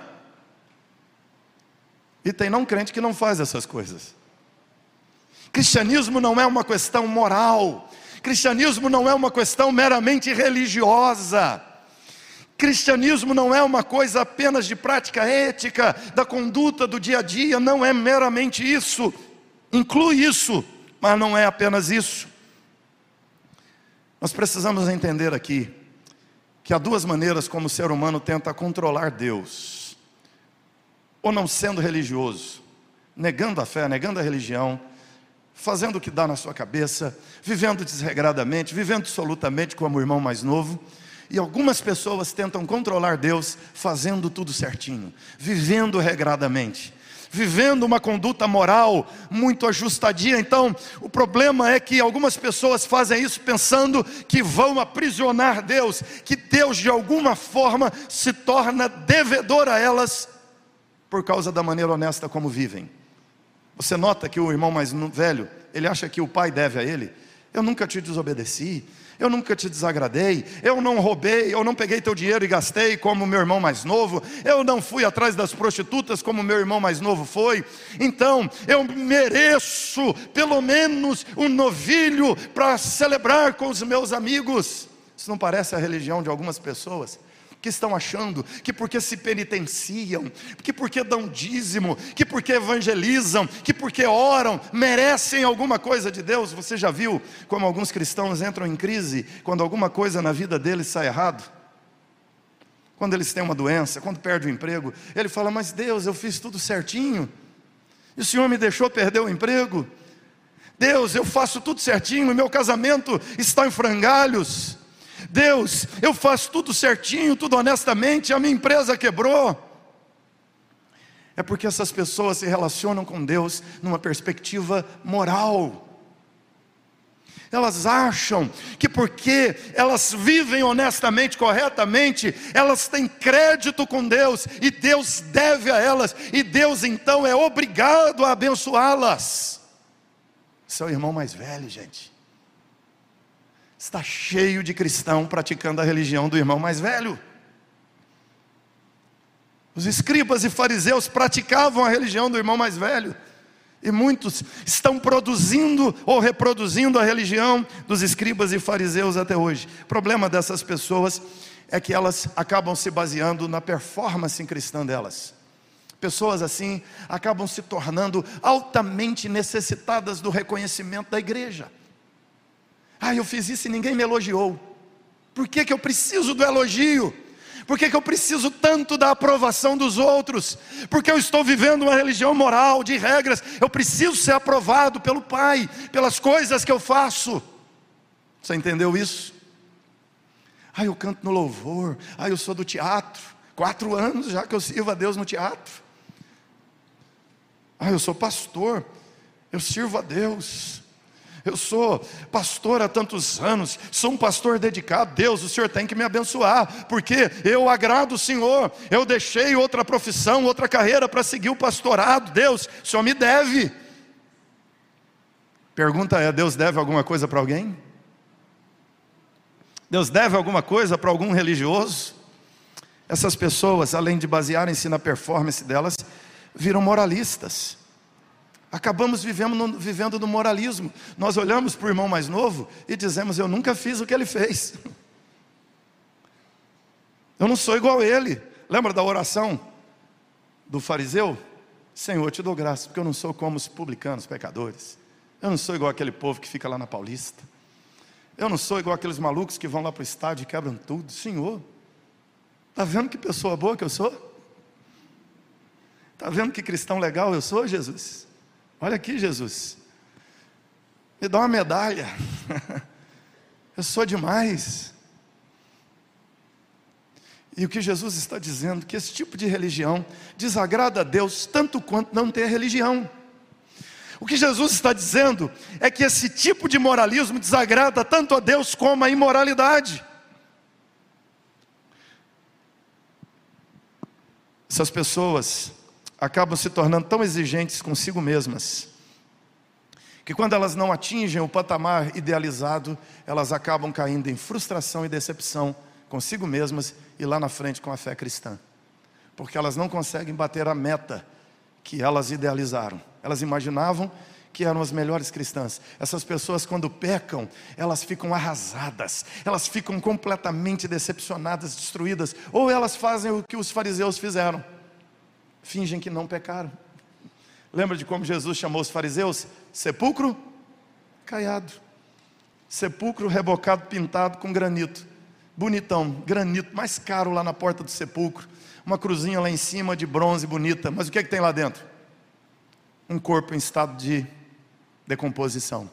E tem não crente que não faz essas coisas. Cristianismo não é uma questão moral. Cristianismo não é uma questão meramente religiosa. Cristianismo não é uma coisa apenas de prática ética, da conduta do dia a dia, não é meramente isso. Inclui isso, mas não é apenas isso. Nós precisamos entender aqui que há duas maneiras como o ser humano tenta controlar Deus: ou não sendo religioso, negando a fé, negando a religião, fazendo o que dá na sua cabeça, vivendo desregradamente, vivendo absolutamente como o irmão mais novo e algumas pessoas tentam controlar Deus fazendo tudo certinho, vivendo regradamente, vivendo uma conduta moral muito ajustadinha. Então, o problema é que algumas pessoas fazem isso pensando que vão aprisionar Deus, que Deus de alguma forma se torna devedor a elas por causa da maneira honesta como vivem. Você nota que o irmão mais velho, ele acha que o pai deve a ele. Eu nunca te desobedeci, eu nunca te desagradei, eu não roubei, eu não peguei teu dinheiro e gastei como meu irmão mais novo, eu não fui atrás das prostitutas como meu irmão mais novo foi, então eu mereço pelo menos um novilho para celebrar com os meus amigos. Isso não parece a religião de algumas pessoas? Que estão achando que porque se penitenciam, que porque dão dízimo, que porque evangelizam, que porque oram, merecem alguma coisa de Deus. Você já viu como alguns cristãos entram em crise quando alguma coisa na vida deles sai errado? Quando eles têm uma doença, quando perde o emprego, ele fala: Mas Deus, eu fiz tudo certinho, e o Senhor me deixou perder o emprego. Deus, eu faço tudo certinho, meu casamento está em frangalhos. Deus, eu faço tudo certinho, tudo honestamente, a minha empresa quebrou. É porque essas pessoas se relacionam com Deus numa perspectiva moral. Elas acham que porque elas vivem honestamente, corretamente, elas têm crédito com Deus e Deus deve a elas, e Deus então é obrigado a abençoá-las. Seu irmão mais velho, gente está cheio de cristão praticando a religião do irmão mais velho. Os escribas e fariseus praticavam a religião do irmão mais velho. E muitos estão produzindo ou reproduzindo a religião dos escribas e fariseus até hoje. O problema dessas pessoas é que elas acabam se baseando na performance cristã delas. Pessoas assim acabam se tornando altamente necessitadas do reconhecimento da igreja. Ah, eu fiz isso e ninguém me elogiou. Por que, que eu preciso do elogio? Por que, que eu preciso tanto da aprovação dos outros? Porque eu estou vivendo uma religião moral, de regras. Eu preciso ser aprovado pelo Pai, pelas coisas que eu faço. Você entendeu isso? Ah, eu canto no louvor. Ah, eu sou do teatro. Quatro anos já que eu sirvo a Deus no teatro. Ah, eu sou pastor. Eu sirvo a Deus. Eu sou pastor há tantos anos, sou um pastor dedicado. Deus, o Senhor tem que me abençoar, porque eu agrado o Senhor. Eu deixei outra profissão, outra carreira para seguir o pastorado. Deus, o Senhor me deve. Pergunta é: Deus deve alguma coisa para alguém? Deus deve alguma coisa para algum religioso? Essas pessoas, além de basearem-se na performance delas, viram moralistas. Acabamos vivendo no, vivendo no moralismo. Nós olhamos para o irmão mais novo e dizemos: Eu nunca fiz o que ele fez. Eu não sou igual a ele. Lembra da oração do fariseu? Senhor, te dou graça, porque eu não sou como os publicanos, pecadores. Eu não sou igual aquele povo que fica lá na Paulista. Eu não sou igual aqueles malucos que vão lá para o estádio e quebram tudo. Senhor, está vendo que pessoa boa que eu sou? Está vendo que cristão legal eu sou, Jesus? Olha aqui, Jesus. Me dá uma medalha. Eu sou demais. E o que Jesus está dizendo que esse tipo de religião desagrada a Deus tanto quanto não ter religião. O que Jesus está dizendo é que esse tipo de moralismo desagrada tanto a Deus como a imoralidade. Essas pessoas acabam se tornando tão exigentes consigo mesmas, que quando elas não atingem o patamar idealizado, elas acabam caindo em frustração e decepção consigo mesmas e lá na frente com a fé cristã, porque elas não conseguem bater a meta que elas idealizaram, elas imaginavam que eram as melhores cristãs. Essas pessoas, quando pecam, elas ficam arrasadas, elas ficam completamente decepcionadas, destruídas, ou elas fazem o que os fariseus fizeram fingem que não pecaram. Lembra de como Jesus chamou os fariseus? Sepulcro caiado, sepulcro rebocado, pintado com granito, bonitão, granito, mais caro lá na porta do sepulcro, uma cruzinha lá em cima de bronze bonita, mas o que é que tem lá dentro? Um corpo em estado de decomposição,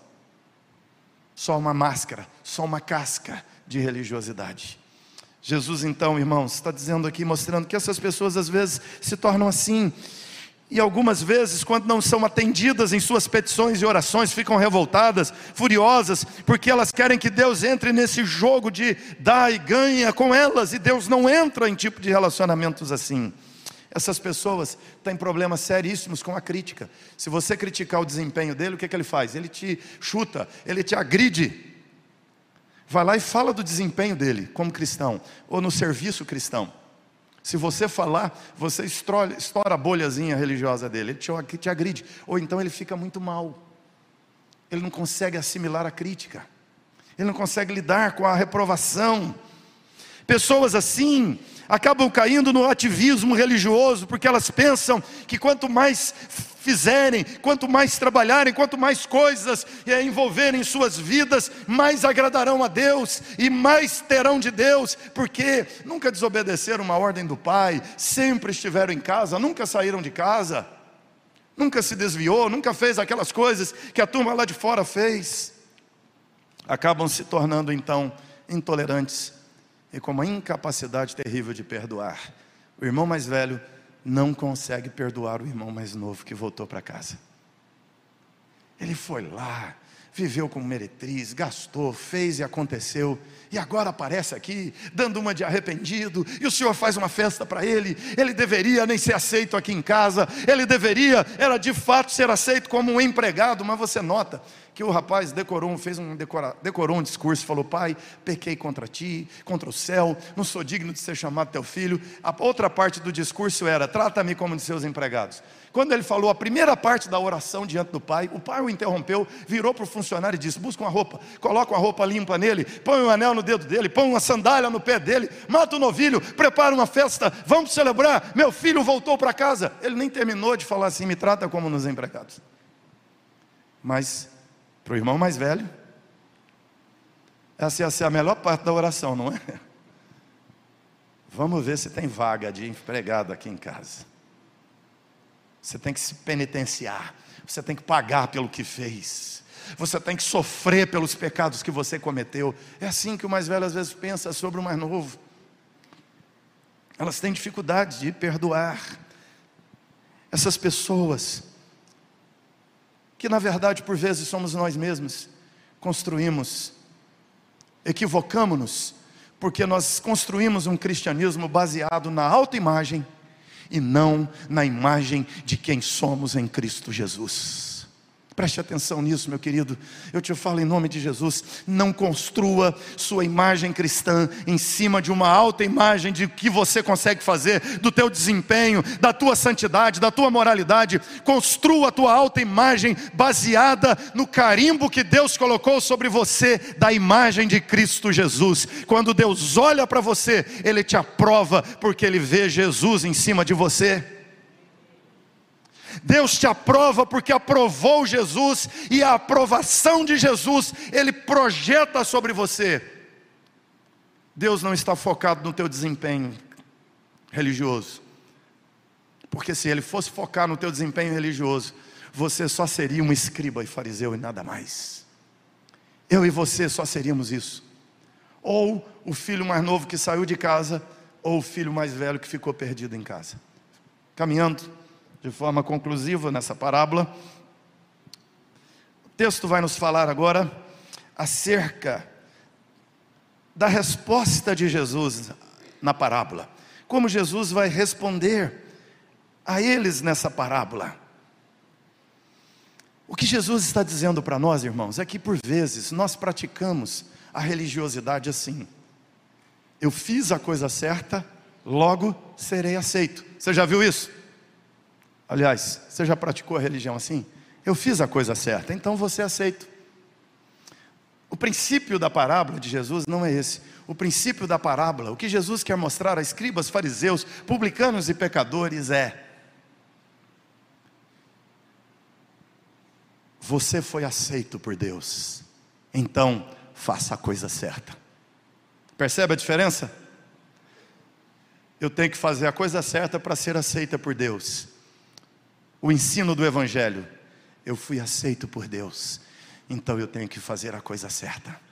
só uma máscara, só uma casca de religiosidade. Jesus, então, irmãos, está dizendo aqui, mostrando que essas pessoas às vezes se tornam assim. E algumas vezes, quando não são atendidas em suas petições e orações, ficam revoltadas, furiosas, porque elas querem que Deus entre nesse jogo de dar e ganha com elas, e Deus não entra em tipo de relacionamentos assim. Essas pessoas têm problemas seríssimos com a crítica. Se você criticar o desempenho dele, o que, é que ele faz? Ele te chuta, ele te agride, vai lá e fala do desempenho dele como cristão, ou no serviço cristão. Se você falar, você estoura, a bolhazinha religiosa dele, ele te, te agride, ou então ele fica muito mal, ele não consegue assimilar a crítica, ele não consegue lidar com a reprovação. Pessoas assim acabam caindo no ativismo religioso, porque elas pensam que quanto mais fizerem, quanto mais trabalharem, quanto mais coisas envolverem em suas vidas, mais agradarão a Deus e mais terão de Deus, porque nunca desobedeceram uma ordem do Pai, sempre estiveram em casa, nunca saíram de casa, nunca se desviou, nunca fez aquelas coisas que a turma lá de fora fez. Acabam se tornando então intolerantes e com uma incapacidade terrível de perdoar. O irmão mais velho não consegue perdoar o irmão mais novo que voltou para casa. Ele foi lá, viveu com meretriz, gastou, fez e aconteceu, e agora aparece aqui, dando uma de arrependido, e o senhor faz uma festa para ele. Ele deveria nem ser aceito aqui em casa, ele deveria, era de fato ser aceito como um empregado, mas você nota que o rapaz decorou, fez um, decora, decorou um discurso, falou: Pai, pequei contra ti, contra o céu, não sou digno de ser chamado teu filho. A outra parte do discurso era: Trata-me como de seus empregados. quando ele falou a primeira parte da oração diante do pai, o pai o interrompeu, virou para o funcionário e disse: Busca uma roupa, coloca uma roupa limpa nele, põe um anel no dedo dele, põe uma sandália no pé dele, mata o um novilho, prepara uma festa, vamos celebrar. Meu filho voltou para casa. Ele nem terminou de falar assim: Me trata como nos empregados. Mas, para o irmão mais velho, essa ia ser a melhor parte da oração, não é? Vamos ver se tem vaga de empregado aqui em casa. Você tem que se penitenciar. Você tem que pagar pelo que fez. Você tem que sofrer pelos pecados que você cometeu. É assim que o mais velho às vezes pensa sobre o mais novo. Elas têm dificuldade de perdoar. Essas pessoas, que na verdade por vezes somos nós mesmos, construímos, equivocamos-nos, porque nós construímos um cristianismo baseado na autoimagem e não na imagem de quem somos em Cristo Jesus. Preste atenção nisso, meu querido. Eu te falo em nome de Jesus. Não construa sua imagem cristã em cima de uma alta imagem de que você consegue fazer, do teu desempenho, da tua santidade, da tua moralidade. Construa a tua alta imagem baseada no carimbo que Deus colocou sobre você da imagem de Cristo Jesus. Quando Deus olha para você, Ele te aprova porque Ele vê Jesus em cima de você. Deus te aprova porque aprovou Jesus e a aprovação de Jesus ele projeta sobre você. Deus não está focado no teu desempenho religioso. Porque se ele fosse focar no teu desempenho religioso, você só seria um escriba e fariseu e nada mais. Eu e você só seríamos isso. Ou o filho mais novo que saiu de casa, ou o filho mais velho que ficou perdido em casa. Caminhando de forma conclusiva nessa parábola. O texto vai nos falar agora acerca da resposta de Jesus na parábola. Como Jesus vai responder a eles nessa parábola. O que Jesus está dizendo para nós, irmãos, é que por vezes nós praticamos a religiosidade assim. Eu fiz a coisa certa, logo serei aceito. Você já viu isso? Aliás, você já praticou a religião assim? Eu fiz a coisa certa, então você aceita. O princípio da parábola de Jesus não é esse. O princípio da parábola, o que Jesus quer mostrar a escribas, fariseus, publicanos e pecadores é: você foi aceito por Deus, então faça a coisa certa. Percebe a diferença? Eu tenho que fazer a coisa certa para ser aceita por Deus o ensino do Evangelho. Eu fui aceito por Deus, então eu tenho que fazer a coisa certa.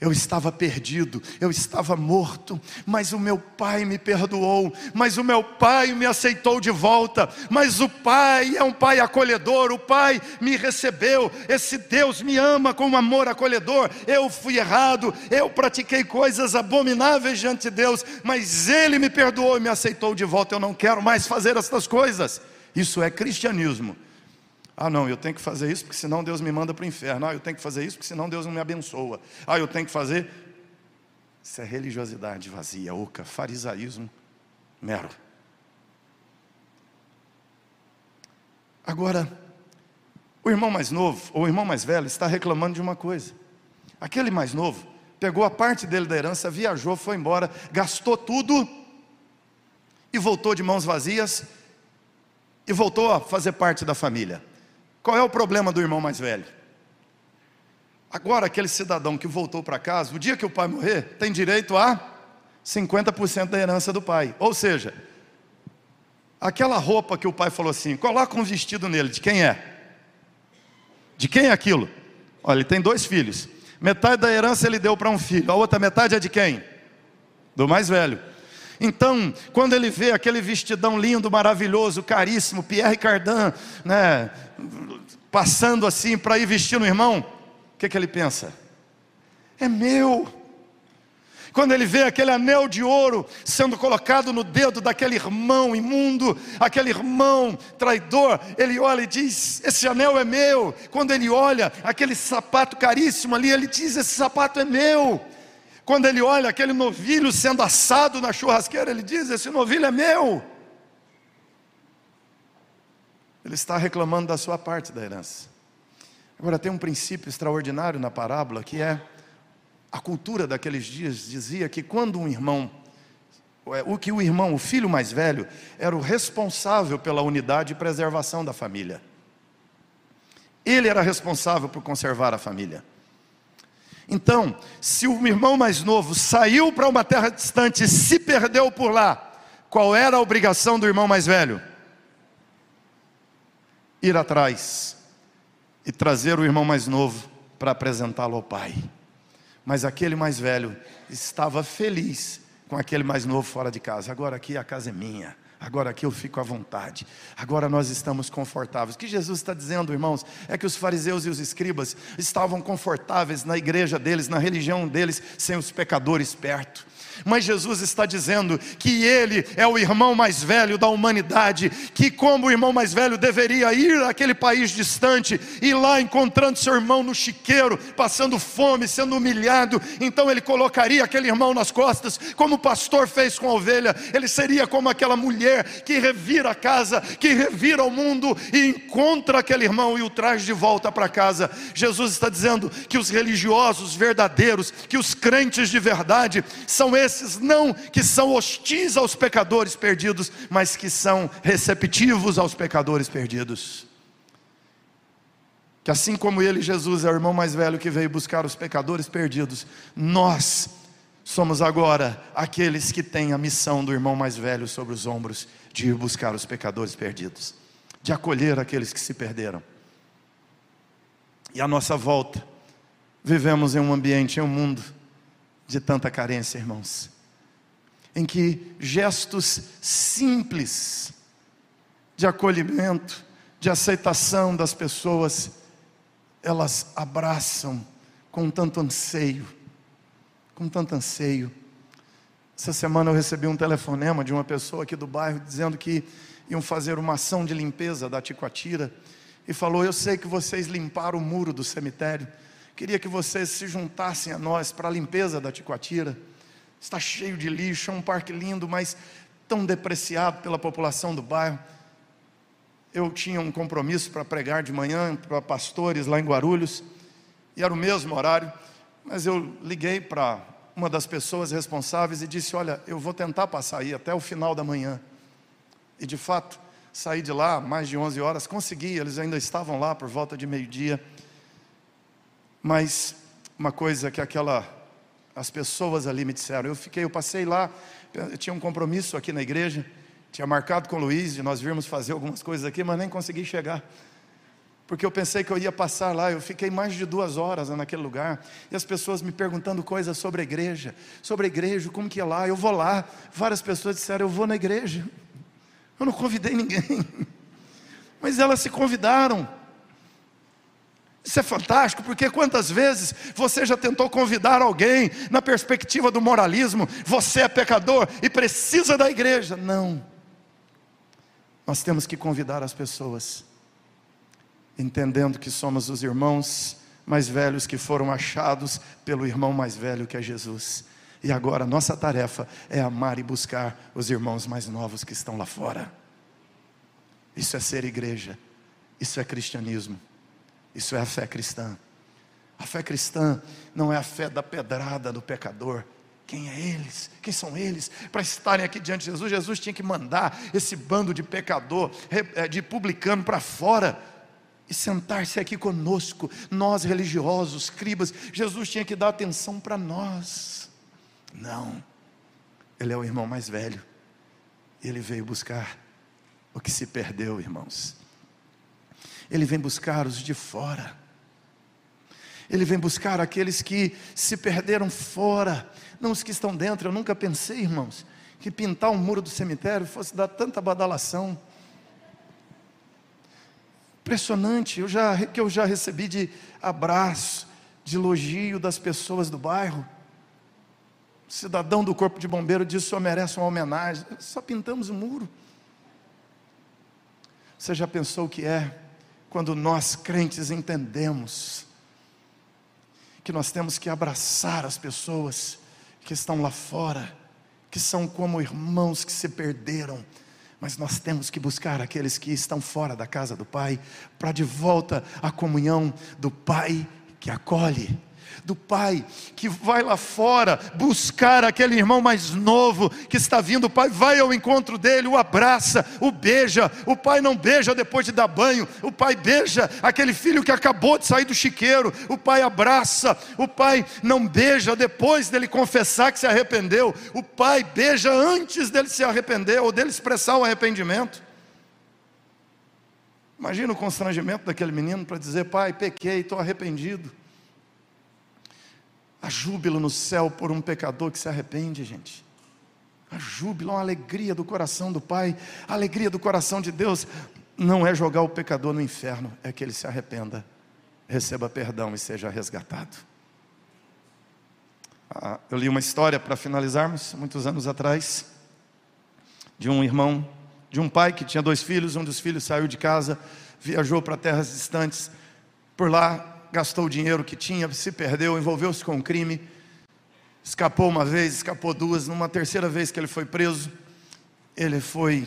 Eu estava perdido, eu estava morto, mas o meu pai me perdoou, mas o meu pai me aceitou de volta, mas o pai é um pai acolhedor, o pai me recebeu, esse Deus me ama com um amor acolhedor. Eu fui errado, eu pratiquei coisas abomináveis diante de Deus, mas ele me perdoou e me aceitou de volta. Eu não quero mais fazer estas coisas. Isso é cristianismo. Ah, não, eu tenho que fazer isso porque senão Deus me manda para o inferno. Ah, eu tenho que fazer isso porque senão Deus não me abençoa. Ah, eu tenho que fazer. Isso é religiosidade vazia, oca, farisaísmo mero. Agora, o irmão mais novo, ou o irmão mais velho, está reclamando de uma coisa. Aquele mais novo pegou a parte dele da herança, viajou, foi embora, gastou tudo e voltou de mãos vazias e voltou a fazer parte da família. Qual é o problema do irmão mais velho? Agora, aquele cidadão que voltou para casa, o dia que o pai morrer, tem direito a 50% da herança do pai. Ou seja, aquela roupa que o pai falou assim: coloca um vestido nele, de quem é? De quem é aquilo? Olha, ele tem dois filhos. Metade da herança ele deu para um filho, a outra metade é de quem? Do mais velho. Então, quando ele vê aquele vestidão lindo, maravilhoso, caríssimo, Pierre Cardin, né, passando assim para ir vestir no irmão, o que, que ele pensa? É meu. Quando ele vê aquele anel de ouro sendo colocado no dedo daquele irmão imundo, aquele irmão traidor, ele olha e diz: Esse anel é meu. Quando ele olha aquele sapato caríssimo ali, ele diz: Esse sapato é meu. Quando ele olha aquele novilho sendo assado na churrasqueira, ele diz: Esse novilho é meu. ele está reclamando da sua parte da herança. Agora, tem um princípio extraordinário na parábola que é a cultura daqueles dias dizia que quando um irmão, é, o que o irmão, o filho mais velho, era o responsável pela unidade e preservação da família. Ele era responsável por conservar a família. Então, se o irmão mais novo saiu para uma terra distante e se perdeu por lá, qual era a obrigação do irmão mais velho? Ir atrás e trazer o irmão mais novo para apresentá-lo ao pai. Mas aquele mais velho estava feliz com aquele mais novo fora de casa. Agora aqui a casa é minha. Agora aqui eu fico à vontade. Agora nós estamos confortáveis. O que Jesus está dizendo, irmãos, é que os fariseus e os escribas estavam confortáveis na igreja deles, na religião deles, sem os pecadores perto. Mas Jesus está dizendo que ele é o irmão mais velho da humanidade, que como o irmão mais velho deveria ir àquele país distante e lá encontrando seu irmão no chiqueiro, passando fome, sendo humilhado, então ele colocaria aquele irmão nas costas, como o pastor fez com a ovelha. Ele seria como aquela mulher que revira a casa, que revira o mundo e encontra aquele irmão e o traz de volta para casa. Jesus está dizendo que os religiosos verdadeiros, que os crentes de verdade são esses não que são hostis aos pecadores perdidos, mas que são receptivos aos pecadores perdidos. Que assim como ele, Jesus, é o irmão mais velho que veio buscar os pecadores perdidos, nós somos agora aqueles que têm a missão do irmão mais velho sobre os ombros de ir buscar os pecadores perdidos, de acolher aqueles que se perderam. E à nossa volta, vivemos em um ambiente, em um mundo de tanta carência, irmãos, em que gestos simples de acolhimento, de aceitação das pessoas, elas abraçam com tanto anseio, com tanto anseio. Essa semana eu recebi um telefonema de uma pessoa aqui do bairro dizendo que iam fazer uma ação de limpeza da Ticoatira e falou: Eu sei que vocês limparam o muro do cemitério Queria que vocês se juntassem a nós para a limpeza da Ticoatira. Está cheio de lixo, é um parque lindo, mas tão depreciado pela população do bairro. Eu tinha um compromisso para pregar de manhã para pastores lá em Guarulhos, e era o mesmo horário, mas eu liguei para uma das pessoas responsáveis e disse: Olha, eu vou tentar passar aí até o final da manhã. E de fato, saí de lá mais de 11 horas, consegui, eles ainda estavam lá por volta de meio-dia. Mas uma coisa que aquela as pessoas ali me disseram, eu fiquei, eu passei lá, eu tinha um compromisso aqui na igreja, tinha marcado com o Luiz de nós virmos fazer algumas coisas aqui, mas nem consegui chegar. Porque eu pensei que eu ia passar lá, eu fiquei mais de duas horas naquele lugar, e as pessoas me perguntando coisas sobre a igreja, sobre a igreja, como que é lá, eu vou lá. Várias pessoas disseram, eu vou na igreja. Eu não convidei ninguém, mas elas se convidaram. Isso é fantástico, porque quantas vezes você já tentou convidar alguém na perspectiva do moralismo, você é pecador e precisa da igreja? Não. Nós temos que convidar as pessoas, entendendo que somos os irmãos mais velhos que foram achados pelo irmão mais velho que é Jesus. E agora nossa tarefa é amar e buscar os irmãos mais novos que estão lá fora. Isso é ser igreja, isso é cristianismo. Isso é a fé cristã. A fé cristã não é a fé da pedrada do pecador. Quem é eles? Quem são eles? Para estarem aqui diante de Jesus, Jesus tinha que mandar esse bando de pecador, eh, de publicano para fora e sentar-se aqui conosco, nós religiosos, cribas. Jesus tinha que dar atenção para nós. Não, ele é o irmão mais velho. Ele veio buscar o que se perdeu, irmãos. Ele vem buscar os de fora. Ele vem buscar aqueles que se perderam fora, não os que estão dentro. Eu nunca pensei, irmãos, que pintar um muro do cemitério fosse dar tanta badalação. Impressionante, eu já, que eu já recebi de abraço, de elogio das pessoas do bairro. O cidadão do corpo de bombeiro disse: o senhor merece uma homenagem. Só pintamos o muro. Você já pensou o que é quando nós crentes entendemos que nós temos que abraçar as pessoas que estão lá fora, que são como irmãos que se perderam, Mas nós temos que buscar aqueles que estão fora da casa do Pai, para de volta a comunhão do Pai que acolhe do pai que vai lá fora buscar aquele irmão mais novo que está vindo, o pai vai ao encontro dele, o abraça, o beija. O pai não beija depois de dar banho, o pai beija aquele filho que acabou de sair do chiqueiro, o pai abraça, o pai não beija depois dele confessar que se arrependeu, o pai beija antes dele se arrepender ou dele expressar o arrependimento. Imagina o constrangimento daquele menino para dizer: Pai, pequei, estou arrependido. Há júbilo no céu por um pecador que se arrepende, gente. Há júbilo, uma alegria do coração do Pai, a alegria do coração de Deus. Não é jogar o pecador no inferno, é que ele se arrependa, receba perdão e seja resgatado. Ah, eu li uma história para finalizarmos, muitos anos atrás, de um irmão, de um pai que tinha dois filhos, um dos filhos saiu de casa, viajou para terras distantes, por lá gastou o dinheiro que tinha, se perdeu, envolveu-se com crime, escapou uma vez, escapou duas, numa terceira vez que ele foi preso, ele foi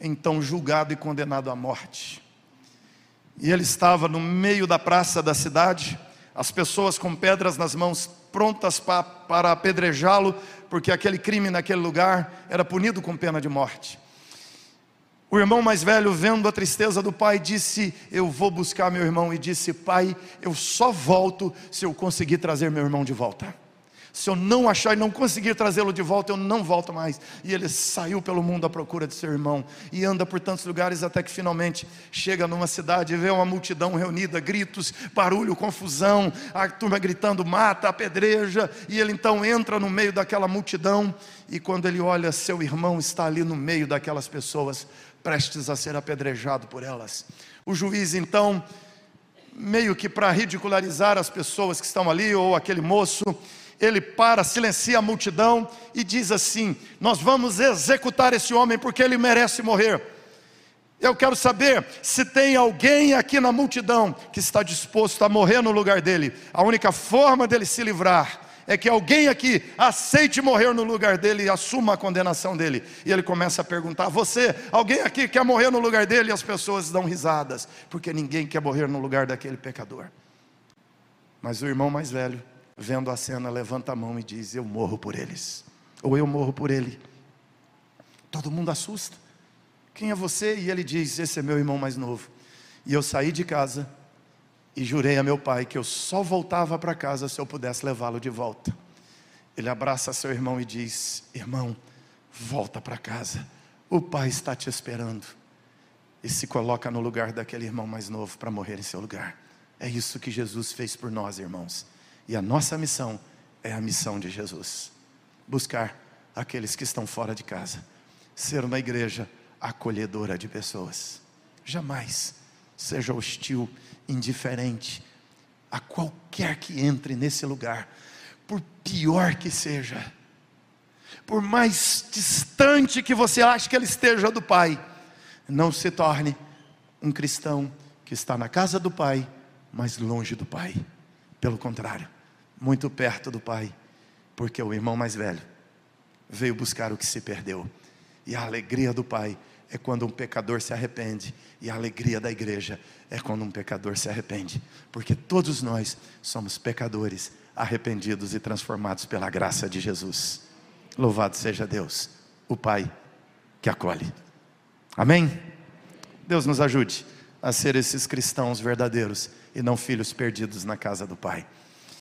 então julgado e condenado à morte. E ele estava no meio da praça da cidade, as pessoas com pedras nas mãos, prontas para, para apedrejá-lo, porque aquele crime naquele lugar era punido com pena de morte. O irmão mais velho, vendo a tristeza do pai, disse: Eu vou buscar meu irmão. E disse: Pai, eu só volto se eu conseguir trazer meu irmão de volta. Se eu não achar e não conseguir trazê-lo de volta, eu não volto mais. E ele saiu pelo mundo à procura de seu irmão e anda por tantos lugares até que finalmente chega numa cidade vê uma multidão reunida, gritos, barulho, confusão, a turma gritando: mata, apedreja. E ele então entra no meio daquela multidão e quando ele olha, seu irmão está ali no meio daquelas pessoas, prestes a ser apedrejado por elas. O juiz então, meio que para ridicularizar as pessoas que estão ali, ou aquele moço, ele para, silencia a multidão e diz assim: Nós vamos executar esse homem porque ele merece morrer. Eu quero saber se tem alguém aqui na multidão que está disposto a morrer no lugar dele. A única forma dele se livrar é que alguém aqui aceite morrer no lugar dele e assuma a condenação dele. E ele começa a perguntar: Você, alguém aqui quer morrer no lugar dele? E as pessoas dão risadas, porque ninguém quer morrer no lugar daquele pecador. Mas o irmão mais velho, vendo a cena, levanta a mão e diz: Eu morro por eles, ou eu morro por ele. Todo mundo assusta. Quem é você? E ele diz: Esse é meu irmão mais novo. E eu saí de casa e jurei a meu pai que eu só voltava para casa se eu pudesse levá-lo de volta. Ele abraça seu irmão e diz: Irmão, volta para casa, o pai está te esperando. E se coloca no lugar daquele irmão mais novo para morrer em seu lugar. É isso que Jesus fez por nós, irmãos. E a nossa missão é a missão de Jesus: buscar aqueles que estão fora de casa, ser uma igreja acolhedora de pessoas. Jamais seja hostil indiferente a qualquer que entre nesse lugar, por pior que seja, por mais distante que você ache que ele esteja do Pai, não se torne um cristão que está na casa do Pai, mas longe do Pai. Pelo contrário, muito perto do Pai, porque o irmão mais velho veio buscar o que se perdeu, e a alegria do Pai é quando um pecador se arrepende, e a alegria da igreja é quando um pecador se arrepende, porque todos nós somos pecadores arrependidos e transformados pela graça de Jesus. Louvado seja Deus, o Pai que acolhe. Amém? Deus nos ajude a ser esses cristãos verdadeiros e não filhos perdidos na casa do Pai.